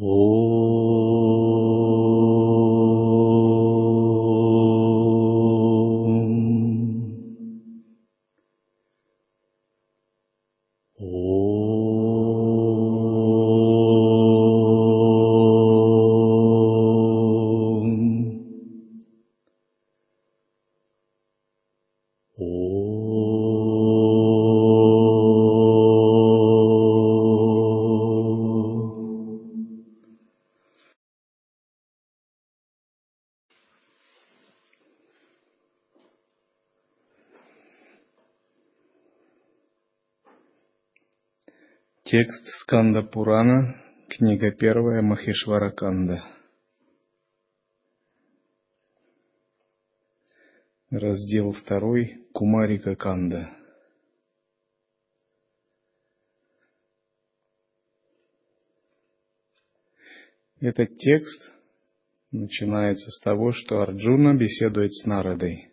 哦。Текст Сканда Пурана, книга первая Махешвара Канда. Раздел второй Кумарика Канда. Этот текст начинается с того, что Арджуна беседует с Нарадой.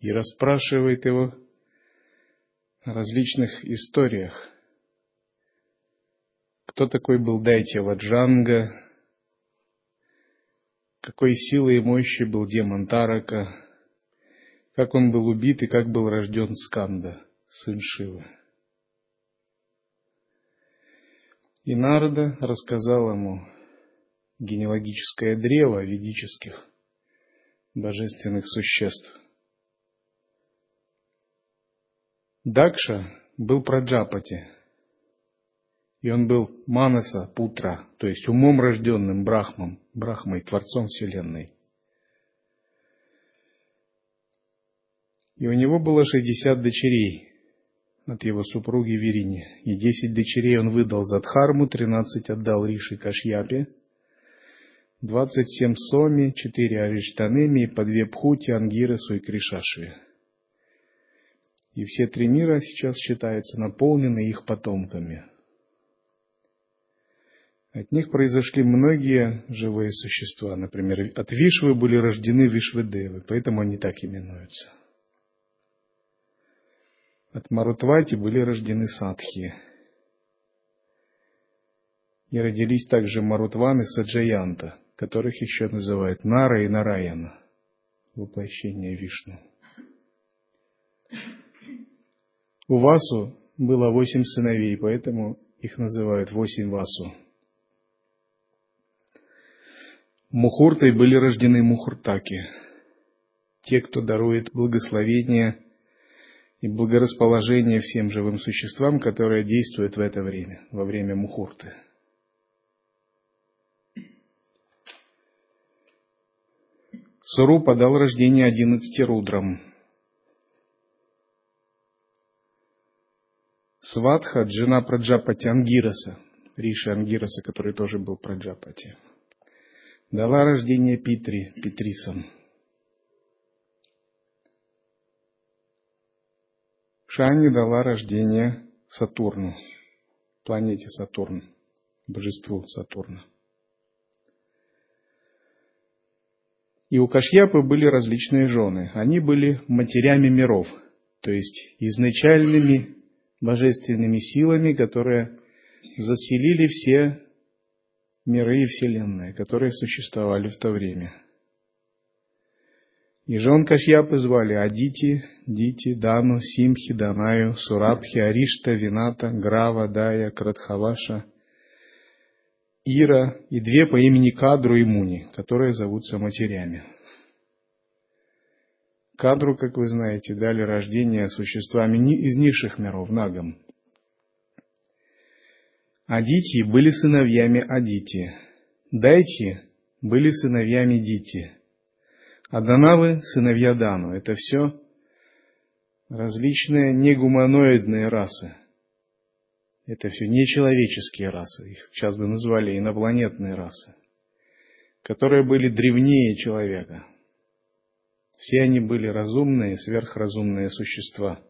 И расспрашивает его о различных историях. Кто такой был Дайте Ваджанга, какой силой и мощи был демон Тарака, как он был убит и как был рожден Сканда, сын Шивы. И Нарда рассказал ему генеалогическое древо ведических божественных существ. Дакша был Праджапати, и он был Манаса Путра, то есть умом рожденным Брахмом, Брахмой, Творцом Вселенной. И у него было шестьдесят дочерей от его супруги Вирине, и десять дочерей он выдал за Дхарму, тринадцать отдал Риши Кашьяпе, двадцать семь Соми, четыре Ариштанеми и по две Пхути, Ангирасу и Кришашве. И все три мира сейчас считаются наполнены их потомками. От них произошли многие живые существа. Например, от Вишвы были рождены Вишведевы, поэтому они так именуются. От Марутвати были рождены Садхи. И родились также Марутваны Саджаянта, которых еще называют Нара и Нараяна, воплощение Вишну. У Васу было восемь сыновей, поэтому их называют восемь Васу. Мухуртой были рождены Мухуртаки, те, кто дарует благословение и благорасположение всем живым существам, которые действуют в это время, во время Мухурты. Суру подал рождение одиннадцати рудрам – Сватха, жена Праджапати Ангираса, Риши Ангираса, который тоже был Праджапати, дала рождение Питри, Петрисам. Шани дала рождение Сатурну, планете Сатурн, божеству Сатурна. И у Кашьяпы были различные жены. Они были матерями миров, то есть изначальными божественными силами, которые заселили все миры и вселенные, которые существовали в то время. И жен Кашьяпы звали Адити, Дити, Дану, Симхи, Данаю, Сурабхи, Аришта, Вината, Грава, Дая, Кратхаваша, Ира и две по имени Кадру и Муни, которые зовутся матерями. Кадру, как вы знаете, дали рождение существами из низших миров, нагам. Адити были сыновьями Адити. Дайчи были сыновьями Дити. А сыновья Дану. Это все различные негуманоидные расы. Это все нечеловеческие расы. Их сейчас бы назвали инопланетные расы, которые были древнее человека – все они были разумные, сверхразумные существа,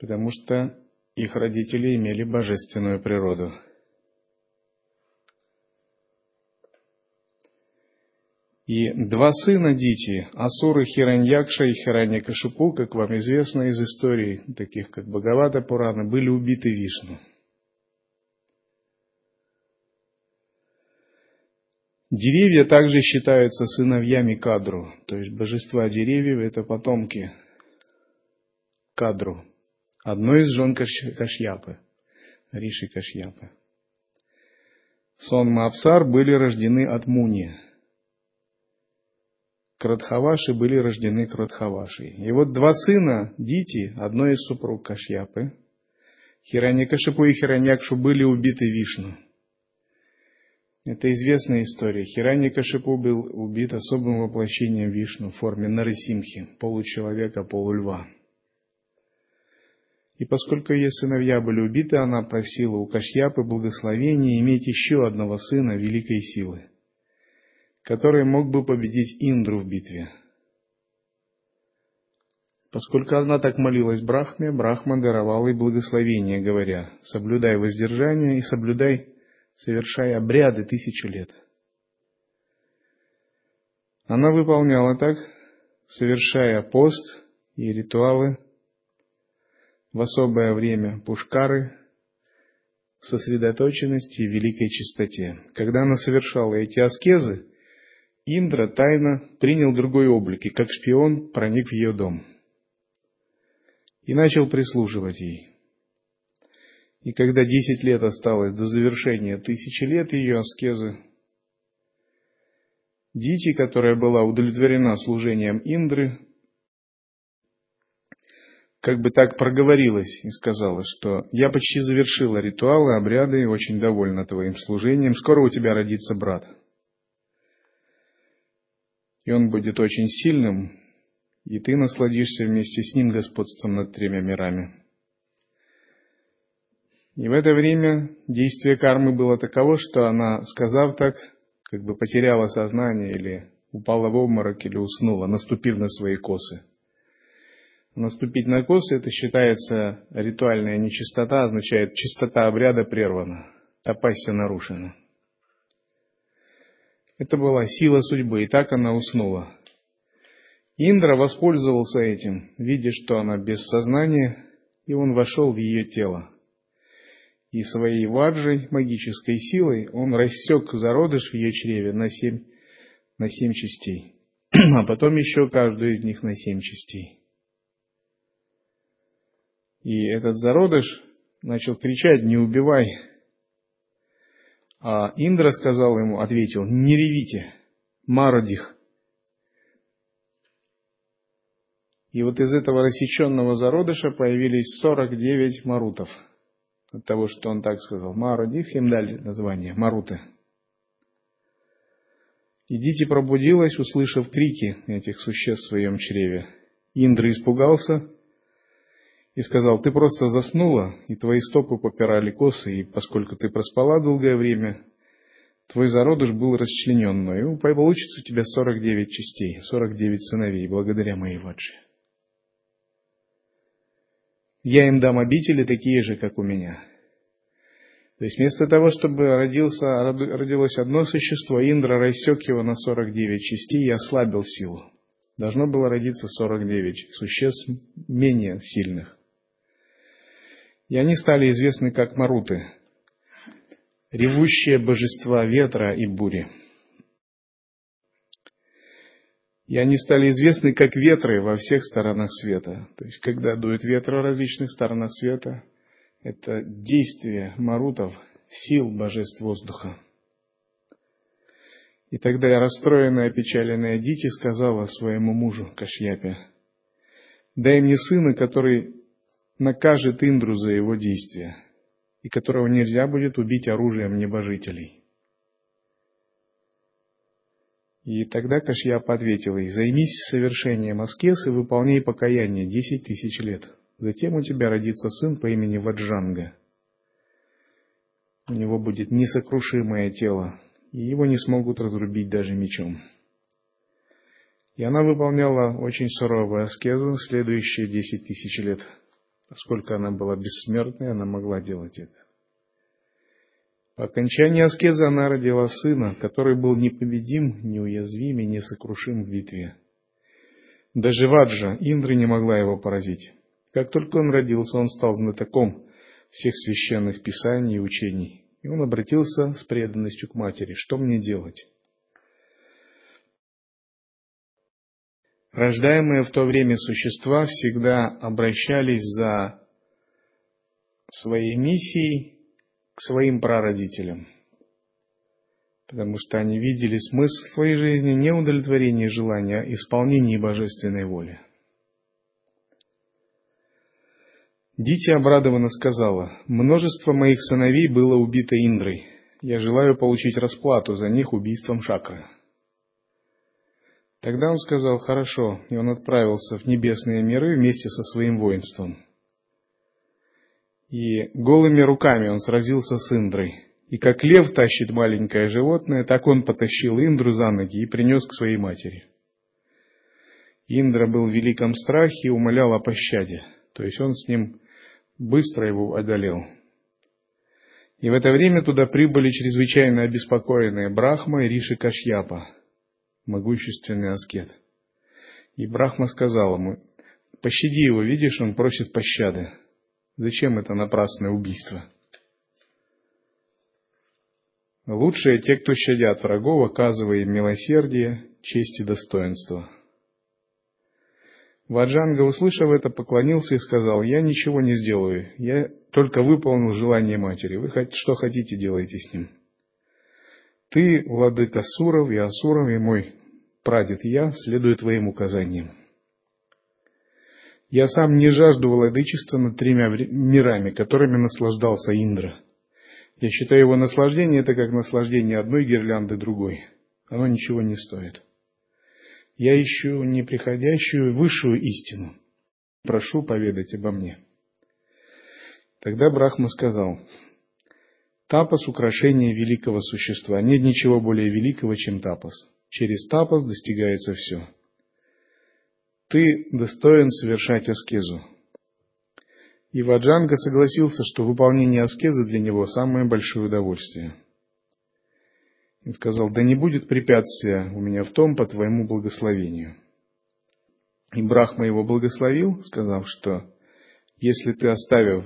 потому что их родители имели божественную природу. И два сына Дити, Асуры Хираньякша и Хираньякашипу, как вам известно из историй, таких как Бхагавата Пурана, были убиты Вишну. Деревья также считаются сыновьями Кадру, то есть божества деревьев – это потомки Кадру, одной из жен Кашьяпы, Риши Кашьяпы. Сон Апсар были рождены от Муни. Кратхаваши были рождены Кратхавашей. И вот два сына Дити, одной из супруг Кашьяпы, Хираньякашипу и Хираньякшу были убиты Вишну. Это известная история. Хираньякашипу был убит особым воплощением Вишну в форме Нарасимхи, получеловека, полульва. И поскольку ее сыновья были убиты, она просила у Кашьяпы благословения иметь еще одного сына великой силы, который мог бы победить Индру в битве. Поскольку она так молилась Брахме, Брахма даровал ей благословение, говоря, «Соблюдай воздержание и соблюдай, совершая обряды тысячу лет». Она выполняла так, совершая пост и ритуалы в особое время пушкары, сосредоточенности и великой чистоте. Когда она совершала эти аскезы, Индра тайно принял другой облик и как шпион проник в ее дом и начал прислуживать ей. И когда десять лет осталось до завершения тысячи лет ее аскезы, Дити, которая была удовлетворена служением Индры, как бы так проговорилась и сказала, что я почти завершила ритуалы, обряды и очень довольна твоим служением. Скоро у тебя родится брат. И он будет очень сильным, и ты насладишься вместе с ним господством над тремя мирами. И в это время действие кармы было таково, что она, сказав так, как бы потеряла сознание или упала в обморок или уснула, наступив на свои косы – Наступить на косы, это считается ритуальная нечистота, означает чистота обряда прервана, тапасия нарушена. Это была сила судьбы, и так она уснула. Индра воспользовался этим, видя, что она без сознания, и он вошел в ее тело. И своей ваджей, магической силой, он рассек зародыш в ее чреве на семь, на семь частей, а потом еще каждую из них на семь частей. И этот зародыш начал кричать, не убивай. А Индра сказал ему, ответил, не ревите, Мародих. И вот из этого рассеченного зародыша появились 49 марутов. От того, что он так сказал. Мародих, им дали название, маруты. И Дити пробудилась, услышав крики этих существ в своем чреве. Индра испугался и сказал, ты просто заснула, и твои стопы попирали косы, и поскольку ты проспала долгое время, твой зародыш был расчленен мною, получится у тебя 49 частей, 49 сыновей, благодаря моей вадже. Я им дам обители такие же, как у меня. То есть вместо того, чтобы родился, родилось одно существо, Индра рассек его на 49 частей и ослабил силу. Должно было родиться 49 существ менее сильных. И они стали известны как Маруты, ревущие божества ветра и бури. И они стали известны как ветры во всех сторонах света. То есть, когда дует ветры в различных сторонах света, это действие марутов, сил божеств воздуха. И тогда я, расстроенная, опечаленная Дити, сказала своему мужу Кашьяпе, «Дай мне сына, который накажет Индру за его действия, и которого нельзя будет убить оружием небожителей. И тогда Кашьяп ответил ей, займись совершением аскез и выполняй покаяние десять тысяч лет. Затем у тебя родится сын по имени Ваджанга. У него будет несокрушимое тело, и его не смогут разрубить даже мечом. И она выполняла очень суровую аскезу следующие десять тысяч лет – Поскольку она была бессмертной, она могла делать это. По окончании аскезы она родила сына, который был непобедим, неуязвим и несокрушим в битве. Даже Ваджа, Индра не могла его поразить. Как только он родился, он стал знатоком всех священных писаний и учений. И он обратился с преданностью к матери. Что мне делать? Рождаемые в то время существа всегда обращались за своей миссией к своим прародителям, потому что они видели смысл своей жизни не удовлетворение желания, а исполнение божественной воли. Дити обрадованно сказала, «Множество моих сыновей было убито Индрой. Я желаю получить расплату за них убийством Шакры». Тогда он сказал, «Хорошо», и он отправился в небесные миры вместе со своим воинством. И голыми руками он сразился с Индрой. И как лев тащит маленькое животное, так он потащил Индру за ноги и принес к своей матери. Индра был в великом страхе и умолял о пощаде. То есть он с ним быстро его одолел. И в это время туда прибыли чрезвычайно обеспокоенные Брахма и Риши Кашьяпа, могущественный аскет. И Брахма сказал ему, пощади его, видишь, он просит пощады. Зачем это напрасное убийство? Лучшие те, кто щадят врагов, оказывая им милосердие, честь и достоинство. Ваджанга, услышав это, поклонился и сказал, «Я ничего не сделаю, я только выполнил желание матери. Вы что хотите, делайте с ним. Ты, владыка Суров и Асуров, и мой прадед я, следую твоим указаниям. Я сам не жажду владычества над тремя мирами, которыми наслаждался Индра. Я считаю его наслаждение это как наслаждение одной гирлянды другой. Оно ничего не стоит. Я ищу неприходящую высшую истину. Прошу поведать обо мне. Тогда Брахма сказал, Тапос – украшение великого существа. Нет ничего более великого, чем тапос. Через тапос достигается все – ты достоин совершать аскезу. И Ваджанга согласился, что выполнение аскезы для него самое большое удовольствие. И сказал, да не будет препятствия у меня в том по твоему благословению. И Брахма его благословил, сказав, что если ты, оставив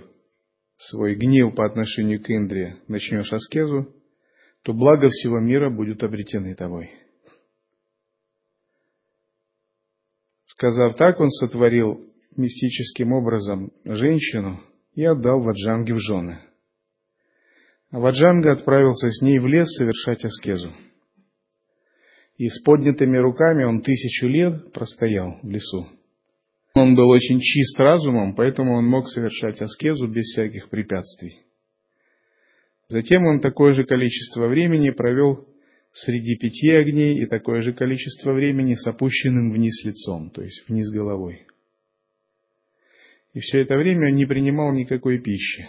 свой гнев по отношению к Индре, начнешь аскезу, то благо всего мира будут обретены тобой. Сказав так, он сотворил мистическим образом женщину и отдал Ваджанге в жены. А Ваджанга отправился с ней в лес совершать аскезу. И с поднятыми руками он тысячу лет простоял в лесу. Он был очень чист разумом, поэтому он мог совершать аскезу без всяких препятствий. Затем он такое же количество времени провел среди пяти огней и такое же количество времени с опущенным вниз лицом, то есть вниз головой. И все это время он не принимал никакой пищи.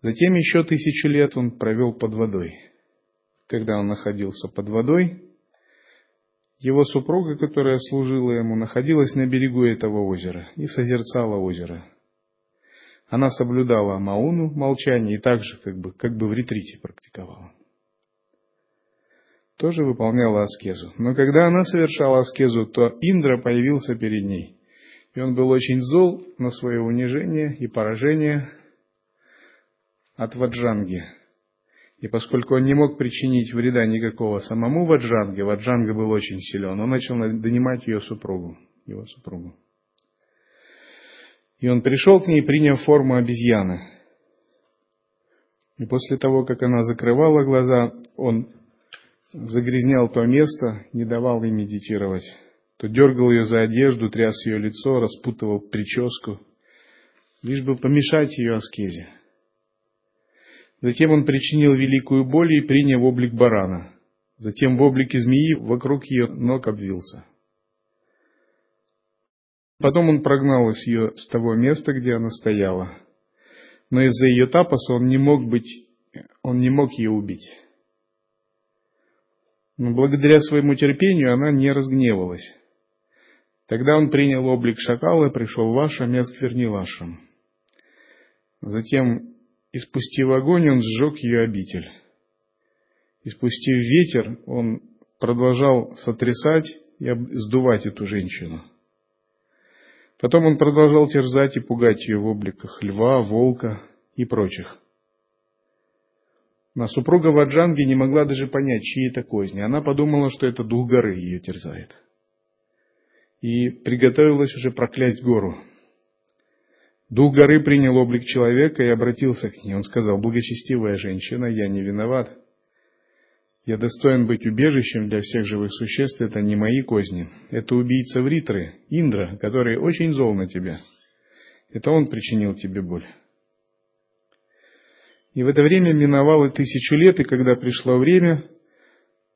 Затем еще тысячу лет он провел под водой. Когда он находился под водой, его супруга, которая служила ему, находилась на берегу этого озера и созерцала озеро. Она соблюдала мауну, молчание, и также как бы, как бы в ретрите практиковала тоже выполняла аскезу. Но когда она совершала аскезу, то Индра появился перед ней. И он был очень зол на свое унижение и поражение от Ваджанги. И поскольку он не мог причинить вреда никакого самому Ваджанге, Ваджанга был очень силен, он начал донимать ее супругу, его супругу. И он пришел к ней, приняв форму обезьяны. И после того, как она закрывала глаза, он загрязнял то место, не давал ей медитировать. То дергал ее за одежду, тряс ее лицо, распутывал прическу, лишь бы помешать ее аскезе. Затем он причинил великую боль и принял облик барана. Затем в облике змеи вокруг ее ног обвился. Потом он прогнал ее с того места, где она стояла. Но из-за ее тапоса он не мог быть, он не мог ее убить. Но благодаря своему терпению она не разгневалась. Тогда он принял облик шакала и пришел в Аша, мест Вернилашем. Затем И спустив огонь, он сжег ее обитель. И спустив ветер, он продолжал сотрясать и сдувать эту женщину. Потом он продолжал терзать и пугать ее в обликах льва, волка и прочих. Но супруга Ваджанги не могла даже понять, чьи это козни. Она подумала, что это дух горы ее терзает. И приготовилась уже проклясть гору. Дух горы принял облик человека и обратился к ней. Он сказал, благочестивая женщина, я не виноват. Я достоин быть убежищем для всех живых существ, это не мои козни. Это убийца Вритры, Индра, который очень зол на тебя. Это он причинил тебе боль. И в это время миновало тысячу лет, и когда пришло время,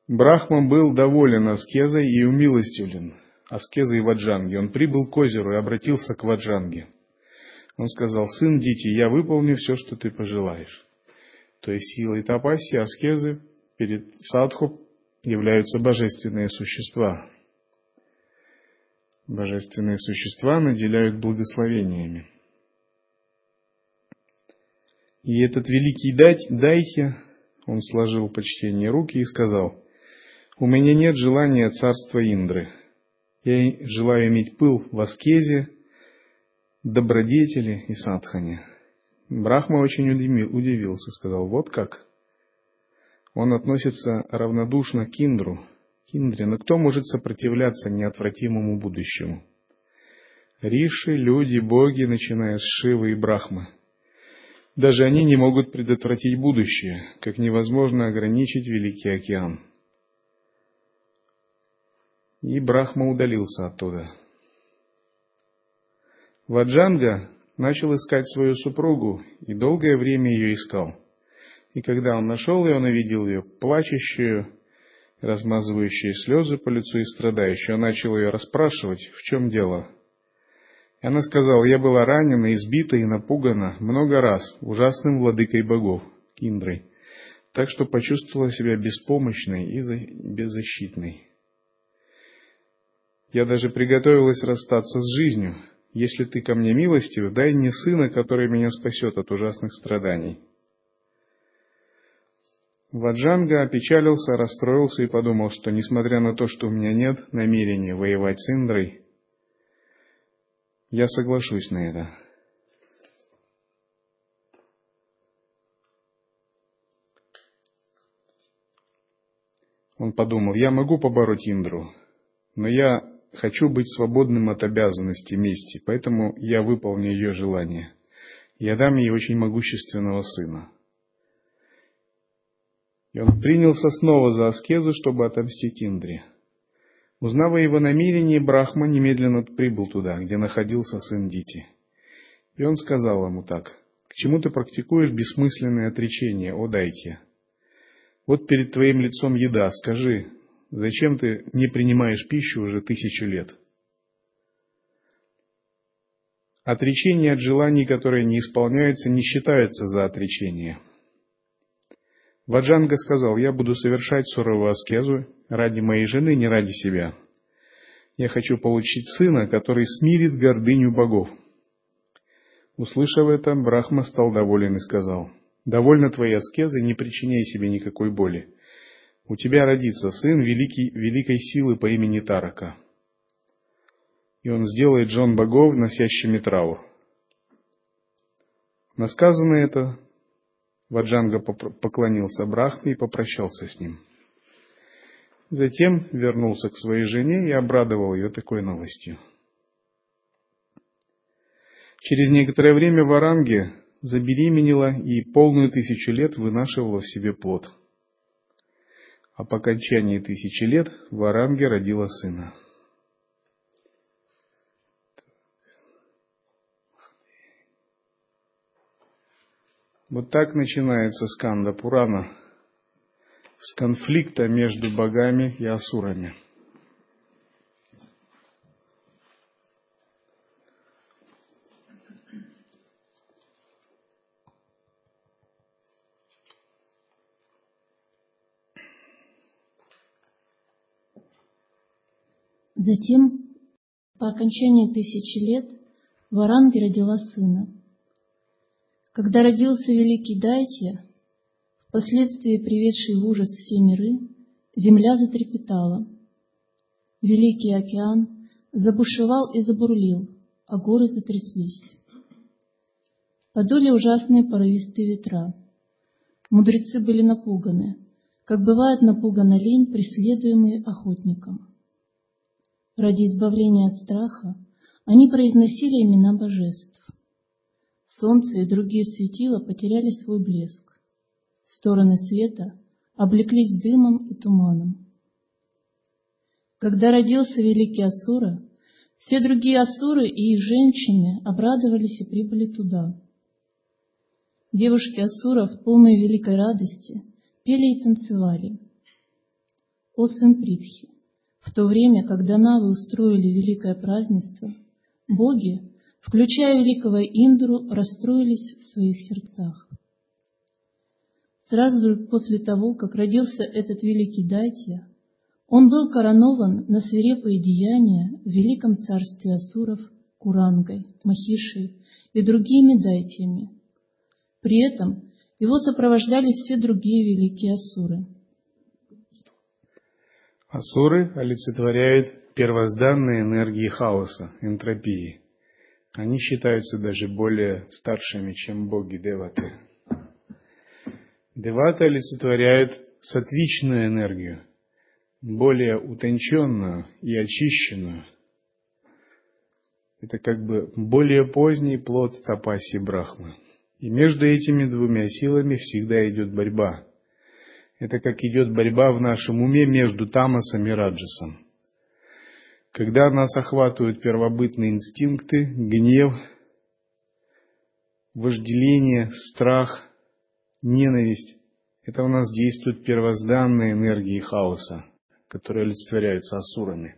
Брахма был доволен аскезой и умилостивлен аскезой Ваджанги. Он прибыл к озеру и обратился к Ваджанге. Он сказал, сын Дити, я выполню все, что ты пожелаешь. То есть силой тапаси, аскезы перед садху являются божественные существа. Божественные существа наделяют благословениями. И этот великий дать, Дайхи, он сложил почтение руки и сказал, «У меня нет желания царства Индры. Я желаю иметь пыл в аскезе, добродетели и садхане». Брахма очень удивился, сказал, «Вот как?» Он относится равнодушно к Индру, Индре, но кто может сопротивляться неотвратимому будущему? Риши, люди, боги, начиная с Шивы и Брахмы. Даже они не могут предотвратить будущее, как невозможно ограничить Великий океан. И Брахма удалился оттуда. Ваджанга начал искать свою супругу и долгое время ее искал – и когда он нашел ее, он увидел ее плачущую, размазывающую слезы по лицу и страдающую. Он начал ее расспрашивать, в чем дело. И она сказала, я была ранена, избита и напугана много раз ужасным владыкой богов, Киндрой, так что почувствовала себя беспомощной и беззащитной. Я даже приготовилась расстаться с жизнью. Если ты ко мне милостив, дай мне сына, который меня спасет от ужасных страданий. Ваджанга опечалился, расстроился и подумал, что, несмотря на то, что у меня нет намерения воевать с Индрой, я соглашусь на это. Он подумал, я могу побороть Индру, но я хочу быть свободным от обязанностей мести, поэтому я выполню ее желание. Я дам ей очень могущественного сына. И он принялся снова за аскезу, чтобы отомстить Индре. Узнав о его намерении, Брахма немедленно прибыл туда, где находился сын Дити. И он сказал ему так, «К чему ты практикуешь бессмысленное отречение, о Дайте? Вот перед твоим лицом еда, скажи, зачем ты не принимаешь пищу уже тысячу лет?» Отречение от желаний, которые не исполняются, не считается за отречение – Ваджанга сказал, я буду совершать суровую аскезу ради моей жены, не ради себя. Я хочу получить сына, который смирит гордыню богов. Услышав это, Брахма стал доволен и сказал, «Довольно твоей аскезы, не причиняй себе никакой боли. У тебя родится сын великий, великой силы по имени Тарака. И он сделает жен богов, носящими траур». На сказанное это Ваджанга поклонился Брахме и попрощался с ним. Затем вернулся к своей жене и обрадовал ее такой новостью. Через некоторое время Варанги забеременела и полную тысячу лет вынашивала в себе плод. А по окончании тысячи лет Варанги родила сына. Вот так начинается сканда Пурана с конфликта между богами и асурами. Затем, по окончании тысячи лет, Варанги родила сына – Когда родился великий Дайтья, впоследствии приведший в ужас все миры, земля затрепетала. Великий океан забушевал и забурлил, а горы затряслись. Подули ужасные порывистые ветра. Мудрецы были напуганы, как бывает напугана лень, преследуемый охотником. Ради избавления от страха они произносили имена божеств. Солнце и другие светила потеряли свой блеск. Стороны света облеклись дымом и туманом. Когда родился великий Асура, все другие Асуры и их женщины обрадовались и прибыли туда. Девушки Асуров, полные великой радости, пели и танцевали. О сын Притхи! В то время, когда Навы устроили великое празднество, боги, включая великого Индру, расстроились в своих сердцах. Сразу же после того, как родился этот великий Дайтья, он был коронован на свирепые деяния в великом царстве Асуров Курангой, Махишей и другими дайтями. При этом его сопровождали все другие великие Асуры. Асуры олицетворяют первозданные энергии хаоса, энтропии. Они считаются даже более старшими, чем боги Деваты. Деваты олицетворяют сатвичную энергию, более утонченную и очищенную. Это как бы более поздний плод Тапаси Брахмы. И между этими двумя силами всегда идет борьба. Это как идет борьба в нашем уме между Тамасом и Раджасом. Когда нас охватывают первобытные инстинкты, гнев, вожделение, страх, ненависть, это у нас действуют первозданные энергии хаоса, которые олицетворяются асурами.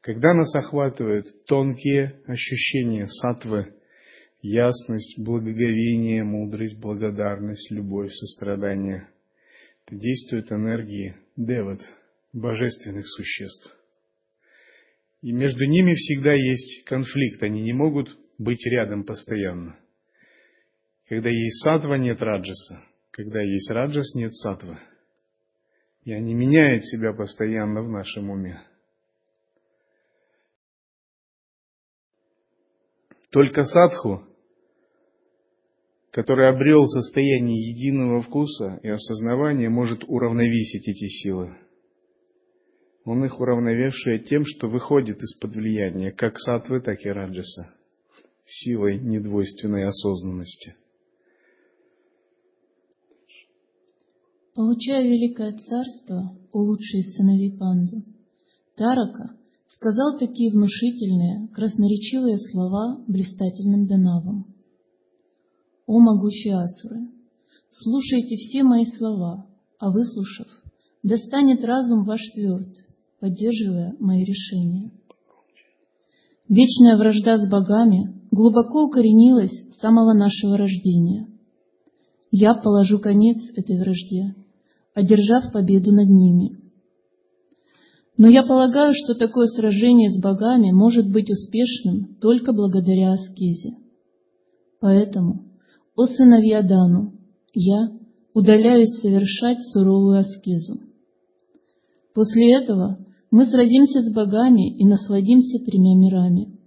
Когда нас охватывают тонкие ощущения сатвы, ясность, благоговение, мудрость, благодарность, любовь, сострадание, то действуют энергии деват, божественных существ. И между ними всегда есть конфликт, они не могут быть рядом постоянно. Когда есть сатва, нет раджаса. Когда есть раджас, нет сатвы. И они меняют себя постоянно в нашем уме. Только садху, который обрел состояние единого вкуса и осознавания, может уравновесить эти силы. Он их уравновешивает тем, что выходит из-под влияния как сатвы, так и раджаса, силой недвойственной осознанности. Получая великое царство, у лучшей сыновей Панду, Тарака сказал такие внушительные, красноречивые слова блистательным Данавам. «О могучие асуры! Слушайте все мои слова, а выслушав, достанет разум ваш тверд, поддерживая мои решения. Вечная вражда с богами глубоко укоренилась с самого нашего рождения. Я положу конец этой вражде, одержав победу над ними. Но я полагаю, что такое сражение с богами может быть успешным только благодаря аскезе. Поэтому, о сыновья Дану, я удаляюсь совершать суровую аскезу. После этого мы сразимся с богами и насладимся тремя мирами.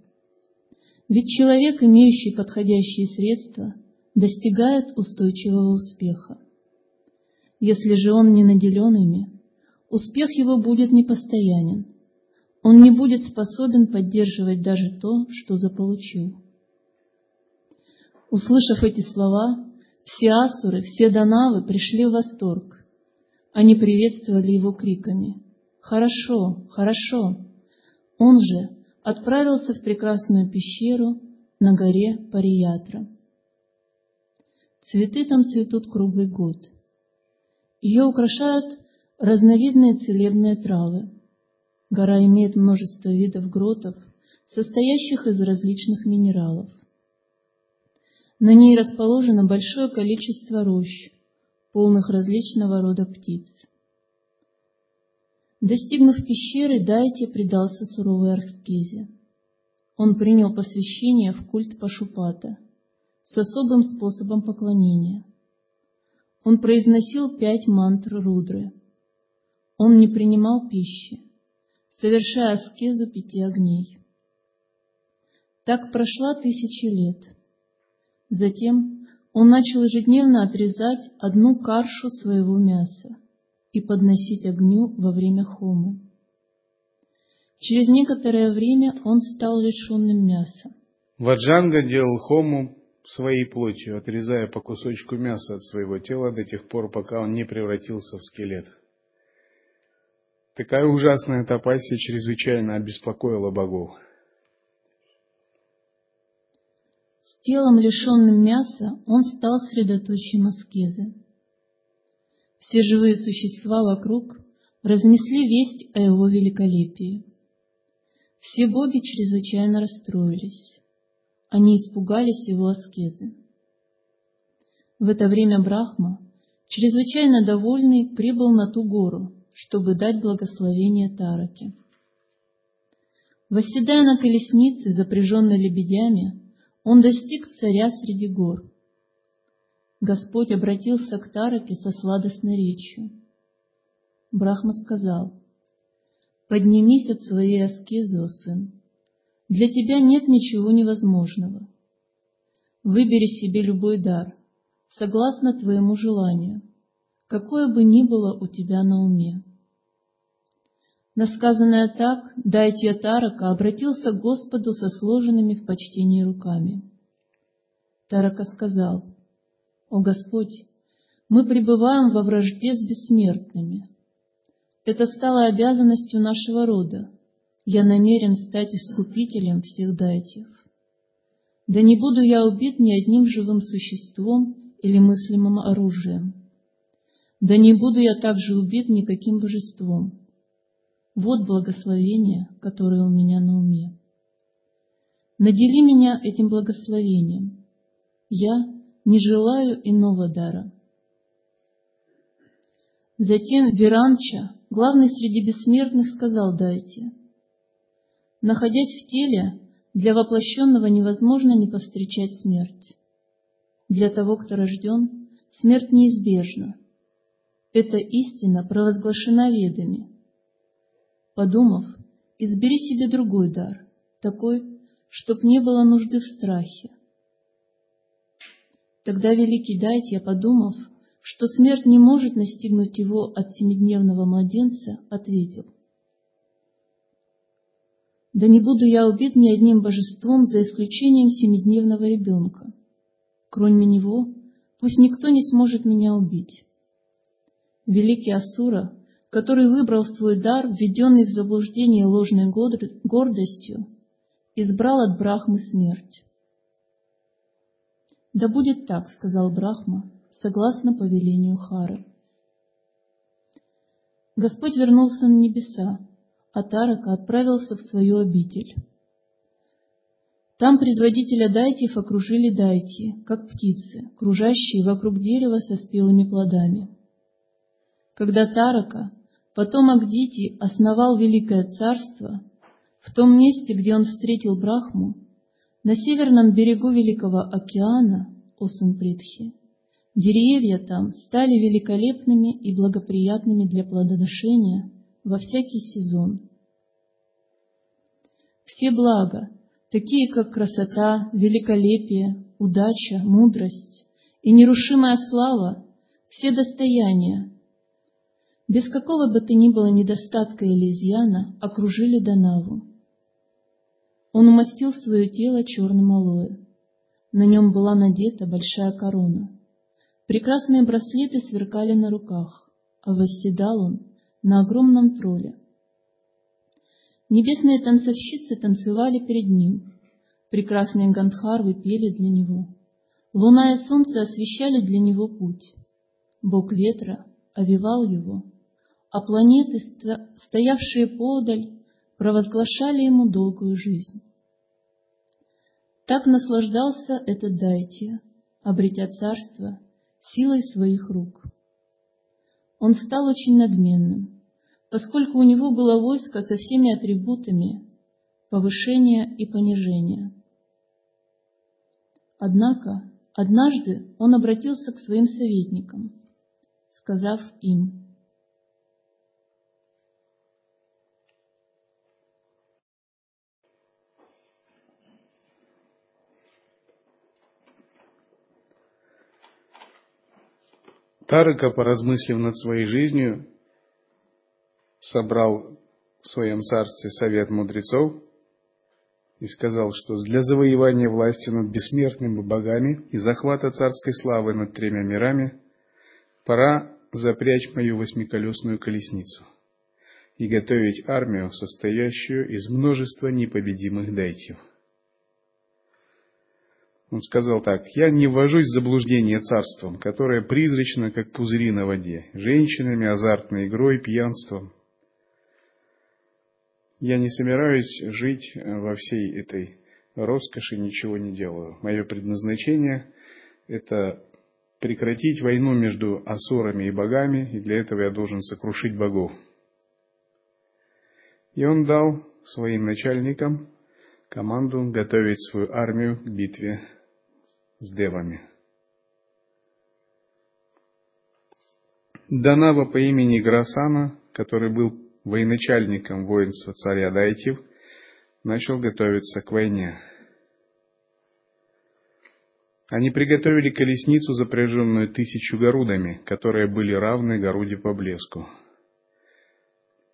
Ведь человек, имеющий подходящие средства, достигает устойчивого успеха. Если же он не наделен ими, успех его будет непостоянен. Он не будет способен поддерживать даже то, что заполучил. Услышав эти слова, все асуры, все данавы пришли в восторг. Они приветствовали его криками «Хорошо, хорошо!» Он же отправился в прекрасную пещеру на горе Париятра. Цветы там цветут круглый год. Ее украшают разновидные целебные травы. Гора имеет множество видов гротов, состоящих из различных минералов. На ней расположено большое количество рощ, полных различного рода птиц. Достигнув пещеры, Дайте предался суровой аскезе. Он принял посвящение в культ Пашупата, с особым способом поклонения. Он произносил пять мантр Рудры. Он не принимал пищи, совершая аскезу пяти огней. Так прошла тысячи лет. Затем он начал ежедневно отрезать одну каршу своего мяса и подносить огню во время хомы. Через некоторое время он стал лишенным мяса. Ваджанга делал хому своей плотью, отрезая по кусочку мяса от своего тела до тех пор, пока он не превратился в скелет. Такая ужасная тапасия чрезвычайно обеспокоила богов. С телом, лишенным мяса, он стал средоточием аскезы. Все живые существа вокруг разнесли весть о его великолепии. Все боги чрезвычайно расстроились. Они испугались его аскезы. В это время Брахма, чрезвычайно довольный, прибыл на ту гору, чтобы дать благословение Тараке. Восседая на колеснице, запряженной лебедями, он достиг царя среди гор. Господь обратился к Тараке со сладостной речью. Брахма сказал, Поднимись от своей аскезы, о сын. Для тебя нет ничего невозможного. Выбери себе любой дар, согласно твоему желанию, какое бы ни было у тебя на уме. На сказанное так, Дайтья Тарака обратился к Господу со сложенными в почтении руками. Тарака сказал, «О Господь, мы пребываем во вражде с бессмертными, это стало обязанностью нашего рода. Я намерен стать искупителем всех дайтев. Да не буду я убит ни одним живым существом или мыслимым оружием. Да не буду я также убит никаким божеством. Вот благословение, которое у меня на уме. Надели меня этим благословением. Я не желаю иного дара. Затем Веранча, главный среди бессмертных, сказал Дайте, «Находясь в теле, для воплощенного невозможно не повстречать смерть. Для того, кто рожден, смерть неизбежна. Эта истина провозглашена ведами. Подумав, избери себе другой дар, такой, чтоб не было нужды в страхе. Тогда великий Дайтья, подумав, что смерть не может настигнуть его от семидневного младенца, ответил. Да не буду я убит ни одним божеством, за исключением семидневного ребенка. Кроме него, пусть никто не сможет меня убить. Великий Асура, который выбрал свой дар, введенный в заблуждение ложной гордостью, избрал от Брахмы смерть. «Да будет так», — сказал Брахма, согласно повелению Хары. Господь вернулся на небеса, а Тарака отправился в свою обитель. Там предводителя дайтев окружили дайти, как птицы, кружащие вокруг дерева со спелыми плодами. Когда Тарака, потомок Дити, основал Великое Царство, в том месте, где он встретил Брахму, на северном берегу Великого океана, о сын Притхи, Деревья там стали великолепными и благоприятными для плодоношения во всякий сезон. Все блага, такие как красота, великолепие, удача, мудрость и нерушимая слава, все достояния, без какого бы то ни было недостатка или изъяна, окружили Данаву. Он умастил свое тело черным алоэ. На нем была надета большая корона. Прекрасные браслеты сверкали на руках, а восседал он на огромном тролле. Небесные танцовщицы танцевали перед ним, прекрасные гандхарвы пели для него, луна и солнце освещали для него путь, бог ветра овивал его, а планеты, стоявшие подаль, провозглашали ему долгую жизнь. Так наслаждался этот Дайтия, обретя царство силой своих рук. Он стал очень надменным, поскольку у него было войско со всеми атрибутами повышения и понижения. Однако Однажды он обратился к своим советникам, сказав им, Тарака, поразмыслив над своей жизнью, собрал в своем царстве совет мудрецов и сказал, что для завоевания власти над бессмертными богами и захвата царской славы над тремя мирами пора запрячь мою восьмиколесную колесницу и готовить армию, состоящую из множества непобедимых дайтев. Он сказал так, «Я не ввожусь в заблуждение царством, которое призрачно, как пузыри на воде, женщинами, азартной игрой, пьянством, я не собираюсь жить э, во всей этой роскоши, ничего не делаю. Мое предназначение – это прекратить войну между асурами и богами, и для этого я должен сокрушить богов. И он дал своим начальникам команду готовить свою армию к битве с девами. Данава по имени Грасана, который был военачальником воинства царя Дайтив, начал готовиться к войне. Они приготовили колесницу, запряженную тысячу горудами, которые были равны горуде по блеску.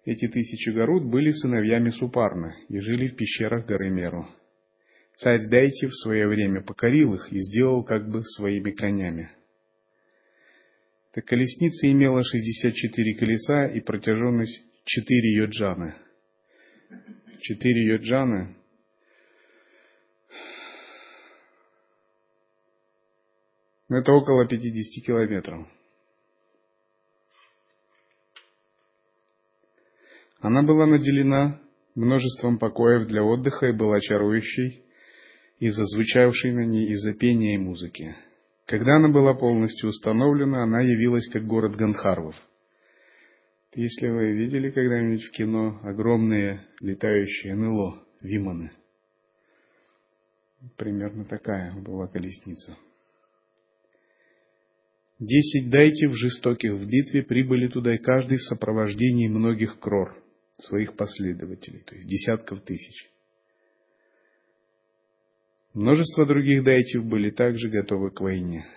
Эти тысячи горуд были сыновьями Супарна и жили в пещерах горы Меру. Царь Дайтив в свое время покорил их и сделал как бы своими конями. Эта колесница имела 64 колеса и протяженность четыре йоджаны. Четыре йоджаны это около 50 километров. Она была наделена множеством покоев для отдыха и была чарующей из-за звучавшей на ней из-за пения и музыки. Когда она была полностью установлена, она явилась как город Ганхарвов – если вы видели когда-нибудь в кино огромные летающие НЛО, виманы, примерно такая была колесница. Десять дайтев, жестоких в битве, прибыли туда, и каждый в сопровождении многих крор, своих последователей, то есть десятков тысяч. Множество других дайтев были также готовы к войне –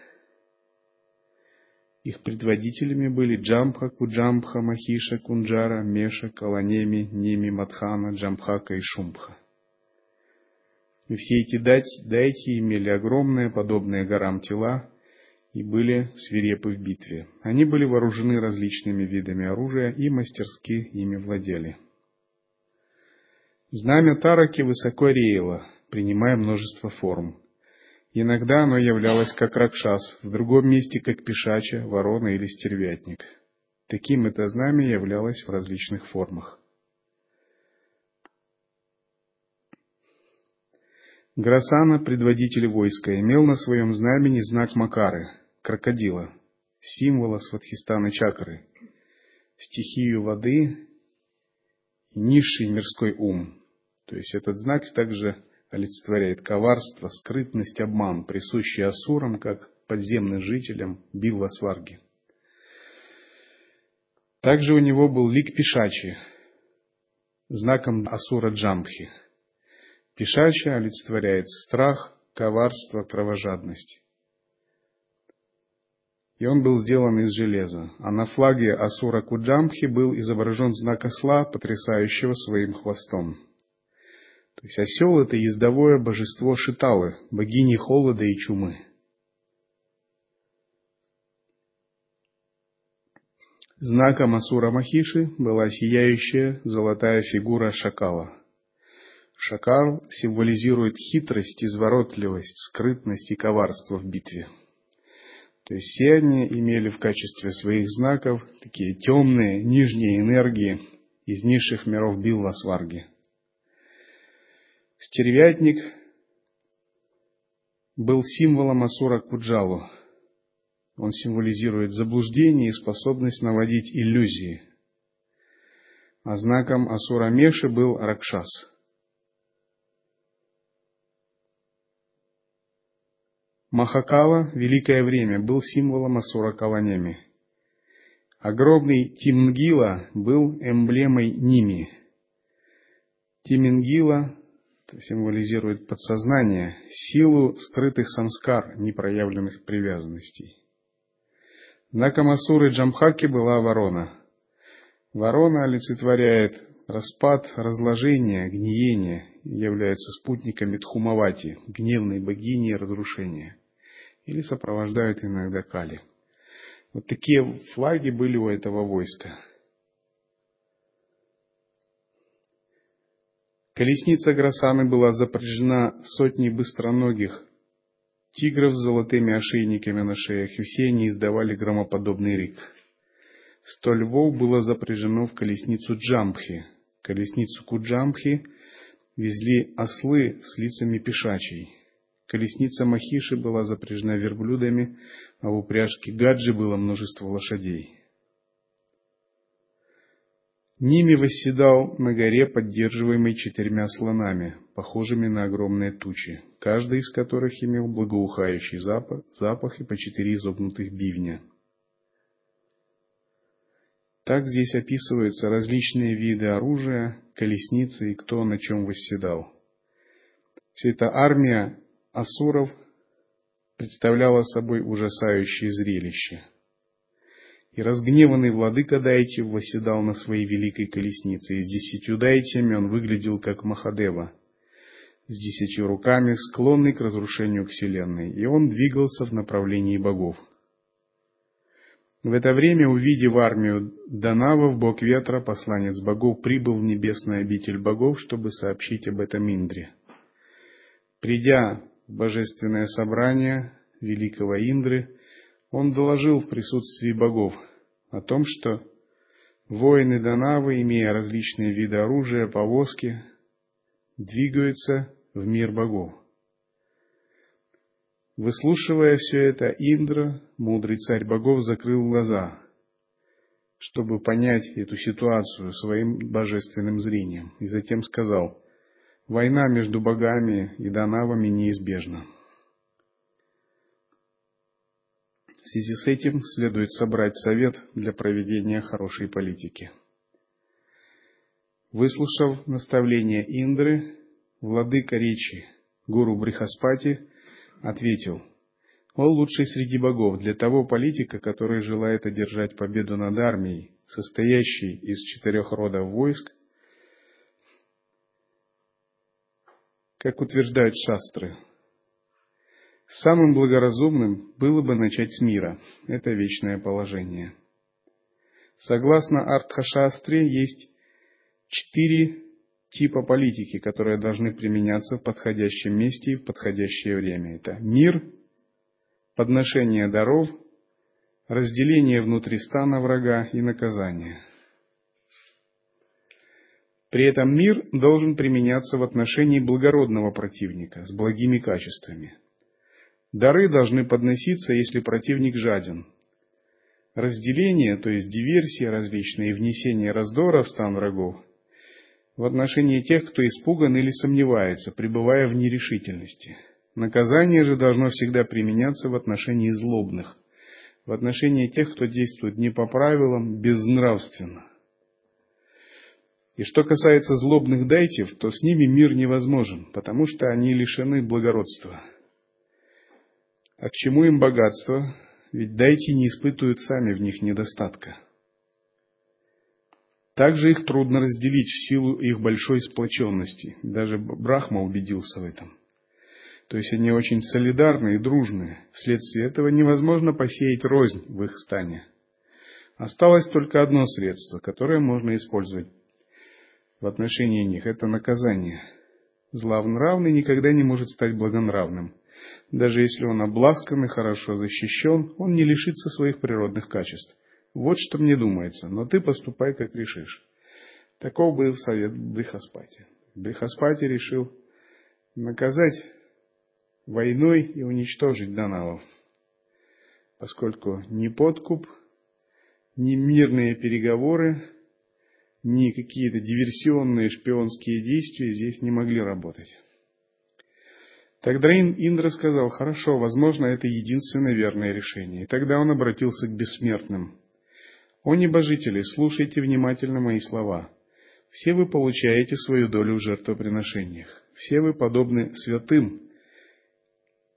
их предводителями были Джамха, Куджамбха, Махиша, Кунджара, Меша, Каланеми, Ними, Мадхана, Джамбхака и Шумбха. И все эти дайти имели огромные, подобные горам тела, и были свирепы в битве. Они были вооружены различными видами оружия и мастерски ими владели. Знамя Тараки высоко реяло, принимая множество форм. Иногда оно являлось как ракшас, в другом месте как пешача, ворона или стервятник. Таким это знамя являлось в различных формах. Грасана, предводитель войска, имел на своем знамени знак Макары, крокодила, символа сватхистана чакры, стихию воды и низший мирской ум. То есть этот знак также олицетворяет коварство, скрытность, обман, присущий асурам, как подземным жителям Билвасварги. Также у него был лик Пишачи, знаком Асура Джамбхи. Пишачи олицетворяет страх, коварство, кровожадность. И он был сделан из железа. А на флаге Асура Куджамбхи был изображен знак осла, потрясающего своим хвостом. То есть осел это ездовое божество Шиталы, богини холода и чумы. Знаком Асура Махиши была сияющая золотая фигура шакала. Шакал символизирует хитрость, изворотливость, скрытность и коварство в битве. То есть все они имели в качестве своих знаков такие темные, нижние энергии из низших миров Билла-Сварги – Стервятник был символом Асура Куджалу. Он символизирует заблуждение и способность наводить иллюзии. А знаком Асура Меши был Ракшас. Махакала великое время был символом Асура Каланеми. Огромный Тимнгила был эмблемой Ними. Тимингила символизирует подсознание, силу скрытых самскар, непроявленных привязанностей. Знаком Асуры Джамхаки была ворона. Ворона олицетворяет распад, разложение, гниение, является спутниками Тхумавати, гневной богини разрушения, или сопровождают иногда Кали. Вот такие флаги были у этого войска. Колесница Грасаны была запряжена сотней быстроногих тигров с золотыми ошейниками на шеях, и все они издавали громоподобный рик. Сто львов было запряжено в колесницу Джампхи. Колесницу Куджампхи везли ослы с лицами пешачей. Колесница Махиши была запряжена верблюдами, а в упряжке Гаджи было множество лошадей. Ними восседал на горе, поддерживаемый четырьмя слонами, похожими на огромные тучи, каждый из которых имел благоухающий запах, запах и по четыре изогнутых бивня. Так здесь описываются различные виды оружия, колесницы и кто на чем восседал. Все это армия асуров представляла собой ужасающее зрелище – и разгневанный владыка Дайти восседал на своей великой колеснице, и с десятью дайтями он выглядел как Махадева, с десятью руками, склонный к разрушению Вселенной, и он двигался в направлении богов. В это время, увидев армию Данава в бок ветра, посланец богов прибыл в небесную обитель богов, чтобы сообщить об этом Индре. Придя в божественное собрание великого Индры, он доложил в присутствии богов о том, что воины Данавы, имея различные виды оружия, повозки, двигаются в мир богов. Выслушивая все это, Индра, мудрый царь богов, закрыл глаза, чтобы понять эту ситуацию своим божественным зрением, и затем сказал, «Война между богами и Данавами неизбежна». В связи с этим следует собрать совет для проведения хорошей политики. Выслушав наставление Индры, владыка речи, гуру Брихаспати, ответил, «О лучший среди богов для того политика, который желает одержать победу над армией, состоящей из четырех родов войск, как утверждают шастры, Самым благоразумным было бы начать с мира. Это вечное положение. Согласно Артхашастре, есть четыре типа политики, которые должны применяться в подходящем месте и в подходящее время. Это мир, подношение даров, разделение внутри стана врага и наказание. При этом мир должен применяться в отношении благородного противника с благими качествами – Дары должны подноситься, если противник жаден. Разделение, то есть диверсия различные и внесение раздора в стан врагов, в отношении тех, кто испуган или сомневается, пребывая в нерешительности. Наказание же должно всегда применяться в отношении злобных, в отношении тех, кто действует не по правилам, безнравственно. И что касается злобных дайтев, то с ними мир невозможен, потому что они лишены благородства – а к чему им богатство? Ведь дайте не испытывают сами в них недостатка. Также их трудно разделить в силу их большой сплоченности. Даже Брахма убедился в этом. То есть они очень солидарны и дружны. Вследствие этого невозможно посеять рознь в их стане. Осталось только одно средство, которое можно использовать в отношении них. Это наказание. Зловнравный никогда не может стать благонравным. Даже если он обласкан и хорошо защищен, он не лишится своих природных качеств. Вот что мне думается, но ты поступай, как решишь. Таков был совет Брихаспати. Брихаспати решил наказать войной и уничтожить Данавов, поскольку ни подкуп, ни мирные переговоры, ни какие-то диверсионные шпионские действия здесь не могли работать. Тогда Индра сказал, хорошо, возможно, это единственное верное решение. И тогда он обратился к бессмертным. О небожители, слушайте внимательно мои слова. Все вы получаете свою долю в жертвоприношениях. Все вы подобны святым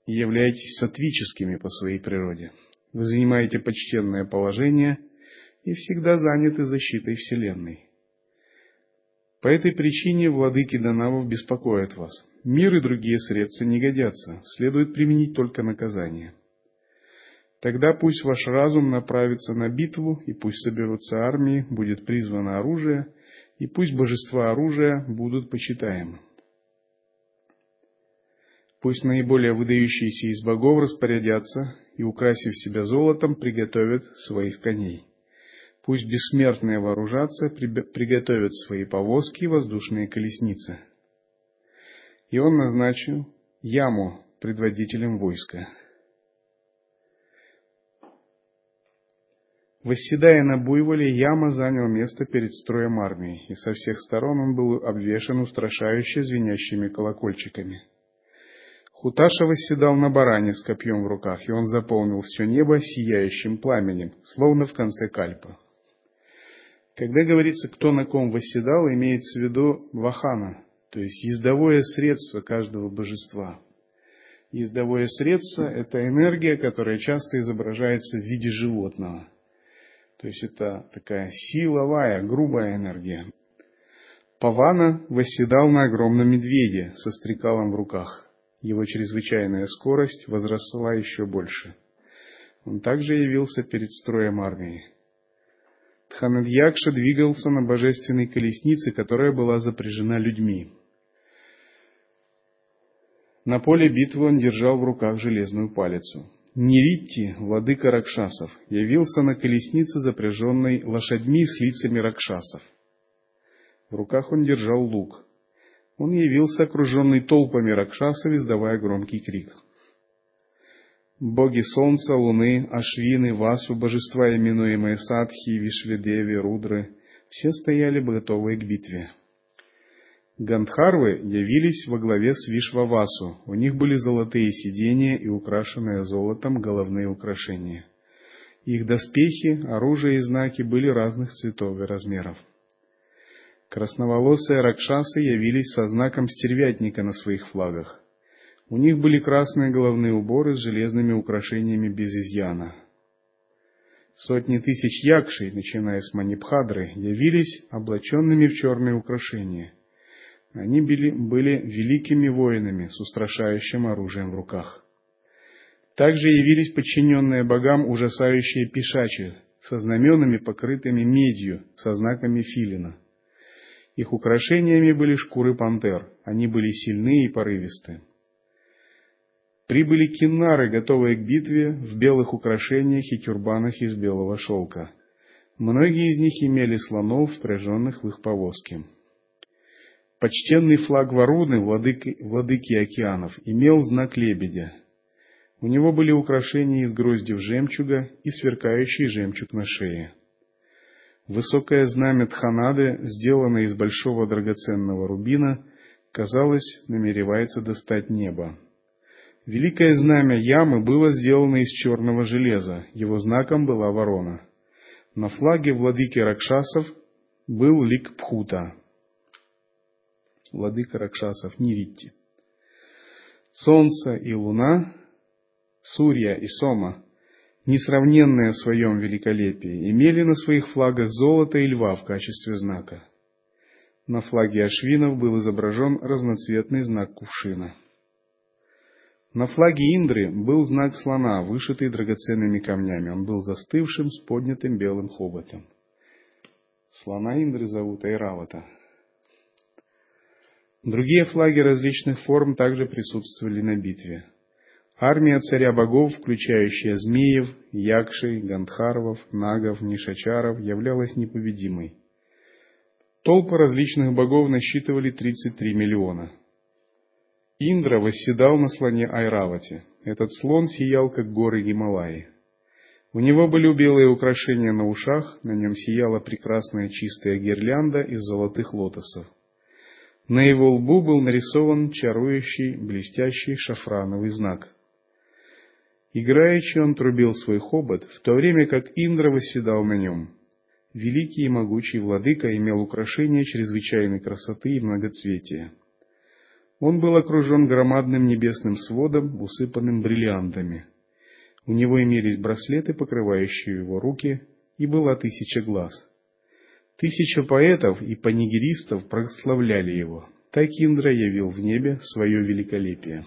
и являетесь сатвическими по своей природе. Вы занимаете почтенное положение и всегда заняты защитой Вселенной. По этой причине владыки Данавов беспокоят вас. Мир и другие средства не годятся, следует применить только наказание. Тогда пусть ваш разум направится на битву, и пусть соберутся армии, будет призвано оружие, и пусть божества оружия будут почитаемы. Пусть наиболее выдающиеся из богов распорядятся и, украсив себя золотом, приготовят своих коней. Пусть бессмертные вооружатся, приготовят свои повозки и воздушные колесницы. И он назначил Яму предводителем войска. Восседая на буйволе, Яма занял место перед строем армии, и со всех сторон он был обвешан устрашающе звенящими колокольчиками. Хуташа восседал на баране с копьем в руках, и он заполнил все небо сияющим пламенем, словно в конце кальпа. Когда говорится, кто на ком восседал, имеется в виду вахана, то есть ездовое средство каждого божества. Ездовое средство – это энергия, которая часто изображается в виде животного. То есть это такая силовая, грубая энергия. Павана восседал на огромном медведе со стрекалом в руках. Его чрезвычайная скорость возросла еще больше. Он также явился перед строем армии. Тханадьякша двигался на божественной колеснице, которая была запряжена людьми. На поле битвы он держал в руках железную палицу. Неритти, владыка Ракшасов, явился на колеснице, запряженной лошадьми с лицами Ракшасов. В руках он держал лук. Он явился окруженный толпами Ракшасов, издавая громкий крик — Боги Солнца, Луны, Ашвины, Васу, божества, именуемые Садхи, Вишведеви, Рудры, все стояли готовые к битве. Гандхарвы явились во главе с Вишвавасу. У них были золотые сидения и украшенные золотом головные украшения. Их доспехи, оружие и знаки были разных цветов и размеров. Красноволосые ракшасы явились со знаком стервятника на своих флагах. У них были красные головные уборы с железными украшениями без изъяна. Сотни тысяч якшей, начиная с Манипхадры, явились облаченными в черные украшения. Они были, были великими воинами с устрашающим оружием в руках. Также явились подчиненные богам ужасающие пешачи, со знаменами, покрытыми медью, со знаками филина. Их украшениями были шкуры пантер, они были сильны и порывисты. Прибыли киннары, готовые к битве, в белых украшениях и тюрбанах из белого шелка. Многие из них имели слонов, впряженных в их повозки. Почтенный флаг Варуны, владыки, владыки океанов, имел знак лебедя. У него были украшения из гроздев жемчуга и сверкающий жемчуг на шее. Высокое знамя Тханады, сделанное из большого драгоценного рубина, казалось, намеревается достать небо. Великое знамя Ямы было сделано из черного железа, его знаком была ворона. На флаге владыки Ракшасов был лик Пхута. Владыка Ракшасов Ниритти. Солнце и луна, Сурья и Сома, несравненные в своем великолепии, имели на своих флагах золото и льва в качестве знака. На флаге Ашвинов был изображен разноцветный знак кувшина – на флаге Индры был знак слона, вышитый драгоценными камнями. Он был застывшим с поднятым белым хоботом. Слона Индры зовут Айравата. Другие флаги различных форм также присутствовали на битве. Армия царя богов, включающая змеев, якшей, гандхарвов, нагов, нишачаров, являлась непобедимой. Толпы различных богов насчитывали 33 миллиона – Индра восседал на слоне Айравати. Этот слон сиял, как горы Гималаи. У него были белые украшения на ушах, на нем сияла прекрасная чистая гирлянда из золотых лотосов. На его лбу был нарисован чарующий, блестящий шафрановый знак. Играючи он трубил свой хобот, в то время как Индра восседал на нем. Великий и могучий владыка имел украшения чрезвычайной красоты и многоцветия. Он был окружен громадным небесным сводом, усыпанным бриллиантами. У него имелись браслеты, покрывающие его руки, и была тысяча глаз. Тысяча поэтов и панигеристов прославляли его. Так Индра явил в небе свое великолепие.